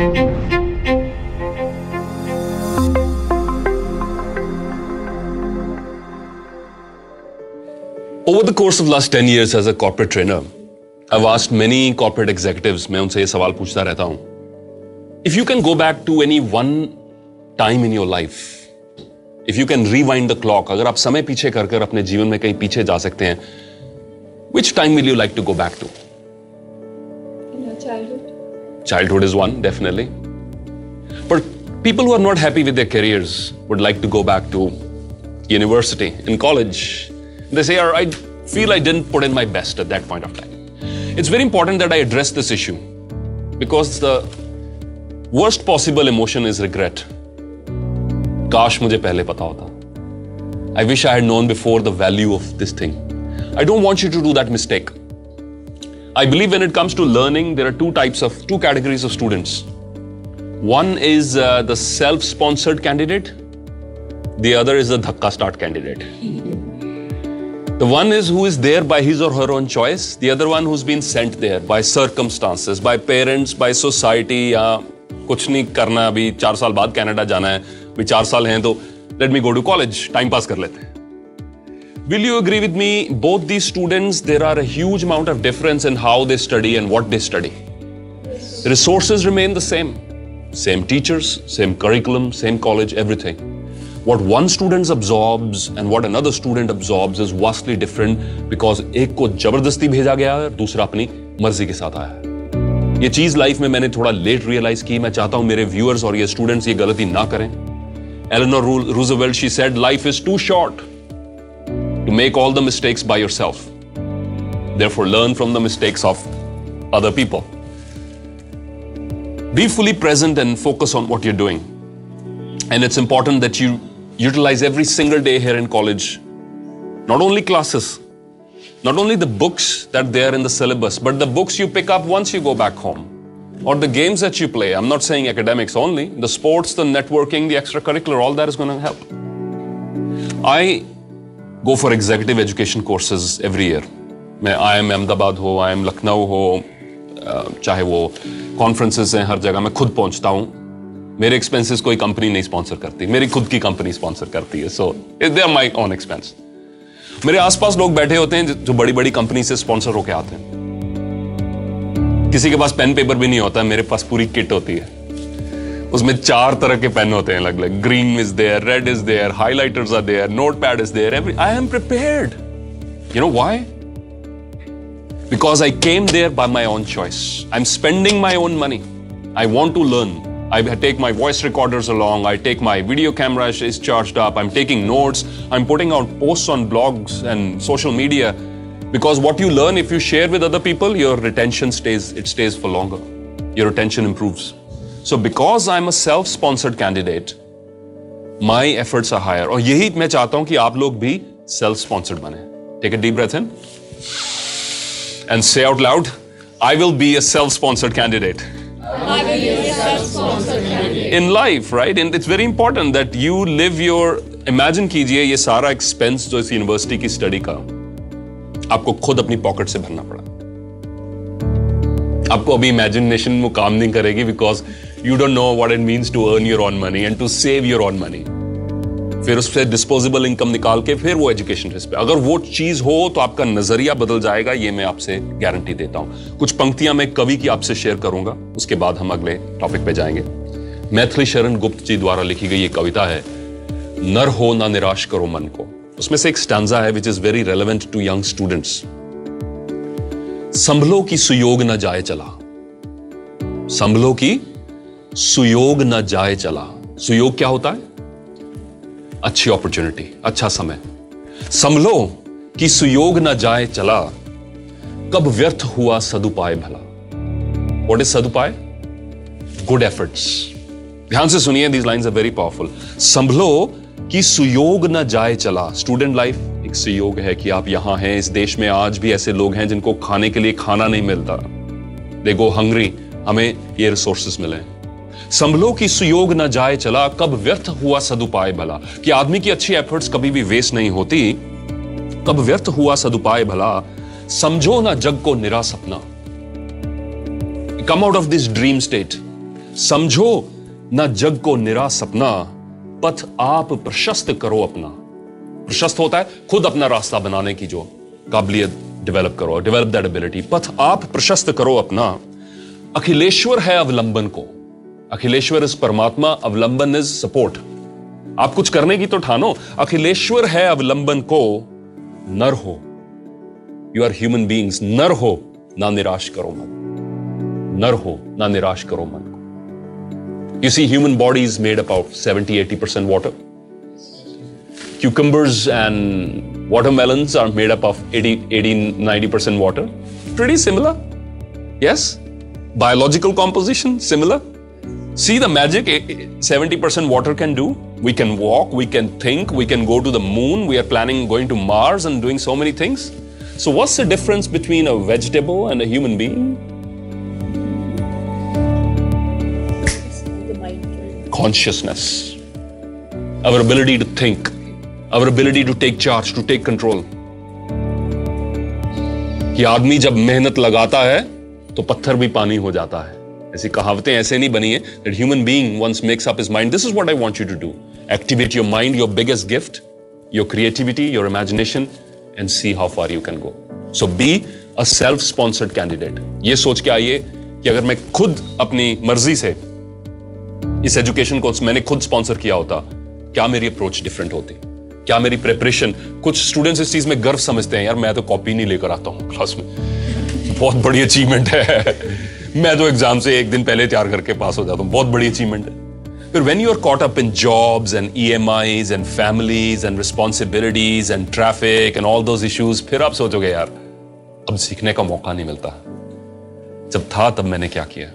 Over the course of the last 10 years as a corporate trainer, I've asked many corporate executives, मैं उनसे ये सवाल पूछता रहता हूँ. If you can go back to any one time in your life, if you can rewind the clock, अगर आप समय पीछे कर कर अपने जीवन में कहीं पीछे जा सकते हैं, which time will you like to go back to? Childhood is one, definitely. But people who are not happy with their careers would like to go back to university in college. They say, I feel I didn't put in my best at that point of time. It's very important that I address this issue because the worst possible emotion is regret. Kash mujhe pehle pata hota. I wish I had known before the value of this thing. I don't want you to do that mistake. I believe when it comes to learning, there are two types of, two categories of students. One is uh, the self sponsored candidate, the other is the dhakka start candidate. The one is who is there by his or her own choice, the other one who's been sent there by circumstances, by parents, by society. या कुछ नहीं करना अभी चार साल बाद Canada जाना है अभी चार साल हैं तो let me go to college time pass कर लेते हैं Will you agree with me? Both these students, there are a huge amount of difference in how they study and what they study. Resources remain the same. Same teachers, same curriculum, same college, everything. What one student absorbs and what another student absorbs is vastly different because एक को जबरदस्ती भेजा गया है दूसरा अपनी मर्जी के साथ आया है ये चीज लाइफ में मैंने थोड़ा लेट रियलाइज की मैं चाहता हूं मेरे व्यूअर्स और ये स्टूडेंट्स ये गलती ना करें Eleanor Roosevelt she said life is too short to make all the mistakes by yourself. Therefore, learn from the mistakes of other people. Be fully present and focus on what you're doing. And it's important that you utilize every single day here in college, not only classes, not only the books that are in the syllabus, but the books you pick up once you go back home. Or the games that you play. I'm not saying academics only. The sports, the networking, the extracurricular, all that is going to help. I go for executive education courses every year मैं I M Ahmedabad हो I am Lucknow हो चाहे वो conferences हैं हर जगह, मैं खुद पहुँचता हूँ। मेरे एक्सपेंसेस कोई कंपनी नहीं स्पॉन्सर करती, मेरी खुद की कंपनी स्पॉन्सर करती है so they are my own expense मेरे आसपास लोग बैठे होते हैं जो बड़ी बड़ी कंपनी से स्पॉन्सर होके आते हैं। किसी के पास पेन पेपर भी नहीं होता, मेरे पास पूरी किट होती है। उसमें चार तरह के पेन होते हैं अलग अलग green is there red is there highlighters are there note pad is there every I am prepared you know why because I came there by my own choice. I'm spending my own money. I want to learn. I take my voice recorders along. I take my video camera is charged up. I'm taking notes. I'm putting out posts on blogs and social media. Because what you learn, if you share with other people, your retention stays, it stays for longer. Your retention improves. So because I'm a self-sponsored candidate, my efforts are higher. और यही मैं चाहता हूं कि आप लोग भी self-sponsored बने. Take a deep breath in. and say out loud, I will be a self sponsored candidate. I will be a self-sponsored candidate. In life, right? And it's very important that you live your. Imagine कीजिए ये सारा expense जो इस university की study का आपको खुद अपनी पॉकेट से भरना पड़ा आपको अभी इमेजिनेशन वो काम नहीं करेगी because you don't know what it means to earn your own money and to save your own money फिर उससे डिस्पोजेबल इनकम निकाल के फिर वो एजुकेशन पे। अगर वो चीज़ हो तो आपका नज़रिया बदल जाएगा, ये मैं आपसे गारंटी देता हूँ। कुछ पंक्तियाँ मैं कवि की आपसे शेयर करूँगा, उसके बाद हम अगले टॉपिक पे जाएँगे। मैथिली शरण गुप्त जी द्वारा लिखी गई ये कविता है, नर हो ना निराश करो मन को। उसमें से एक स्टैंडा है which is very relevant to young students संभलो की सुयोग ना जाए चला। संभलो की सुयोग न जाए चला। सुयोग क्या होता है? अच्छी अपॉर्चुनिटी अच्छा समय। संभलो कि सुयोग न जाए चला, कब व्यर्थ हुआ सदुपाय भला। वॉट इज़ सदुपाय? गुड एफर्ट्स ध्यान से सुनिए these lines are very powerful संभलो कि सुयोग न जाए चला। स्टूडेंट लाइफ एक सुयोग है कि आप यहाँ हैं, इस देश में आज भी ऐसे लोग हैं जिनको खाने के लिए खाना नहीं मिलता। दे गो हंग्री हमें ये रिसोर्सेस मिले। संभलो की सुयोग न जाए चला, कब व्यर्थ हुआ सदुपाय भला? कि आदमी की अच्छी एफर्ट्स कभी भी वेस्ट नहीं होती, कब व्यर्थ हुआ सदुपाय भला? समझो ना जग को निरा सपना। Come out of this dream state समझो ना जग को निरा सपना। पथ आप प्रशस्त करो अपना। प्रशस्त होता है खुद अपना रास्ता बनाने की जो काबिलियत डेवलप करो डेवलप दैट एबिलिटी पथ आप प्रशस्त करो अपना। अखिलेश्वर है अवलंबन को। अखिलेश्वर इज़ परमात्मा अवलंबन इज़ सपोर्ट आप कुछ करने की तो ठानो अखिलेश्वर है अवलंबन को नर हो यू आर ह्यूमन बींग्स नर हो ना निराश करो मन नर हो ना निराश करो मन को you see human body is made about seventy eighty percent water cucumbers and watermelons are made up of 80, 80 90% water. Pretty similar. Yes? Biological composition, similar. See the magic 70% water can do. We can walk, we can think, we can go to the moon. We are planning going to Mars and doing so many things. So, what's the difference between a vegetable and a human being? Consciousness, our ability to think, our ability to take charge, to take control. कि आदमी जब मेहनत लगाता है तो पत्थर भी पानी हो जाता है ऐसी कहावतें ऐसे नहीं बनी है that human being once makes up his mind this is what I want you to do activate your mind your biggest gift your creativity your imagination and see how far you can go so be a self sponsored candidate ये सोच के आइए कि अगर मैं खुद अपनी मर्ज़ी से इस एजुकेशन को मैंने खुद स्पॉन्सर किया होता, क्या मेरी अप्रोच डिफरेंट होती? क्या मेरी प्रेपरेशन कुछ स्टूडेंट्स इस चीज़ में गर्व समझते हैं, यार मैं तो कॉपी नहीं लेकर आता हूँ क्लास में। बहुत बड़ी अचीवमेंट है। मैं तो एग्ज़ाम से एक दिन पहले तैयार करके पास हो जाता हूँ। बहुत बड़ी अचीवमेंट है। फिर when you are caught up in jobs and E M Is and families and responsibilities and traffic and all those issues फिर आप सोचोगे, यार, अब सीखने का मौका नहीं मिलता। जब था, तब मैंने क्या किया?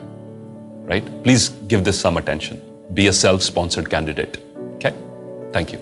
Right please give this some attention be a self sponsored candidate thank you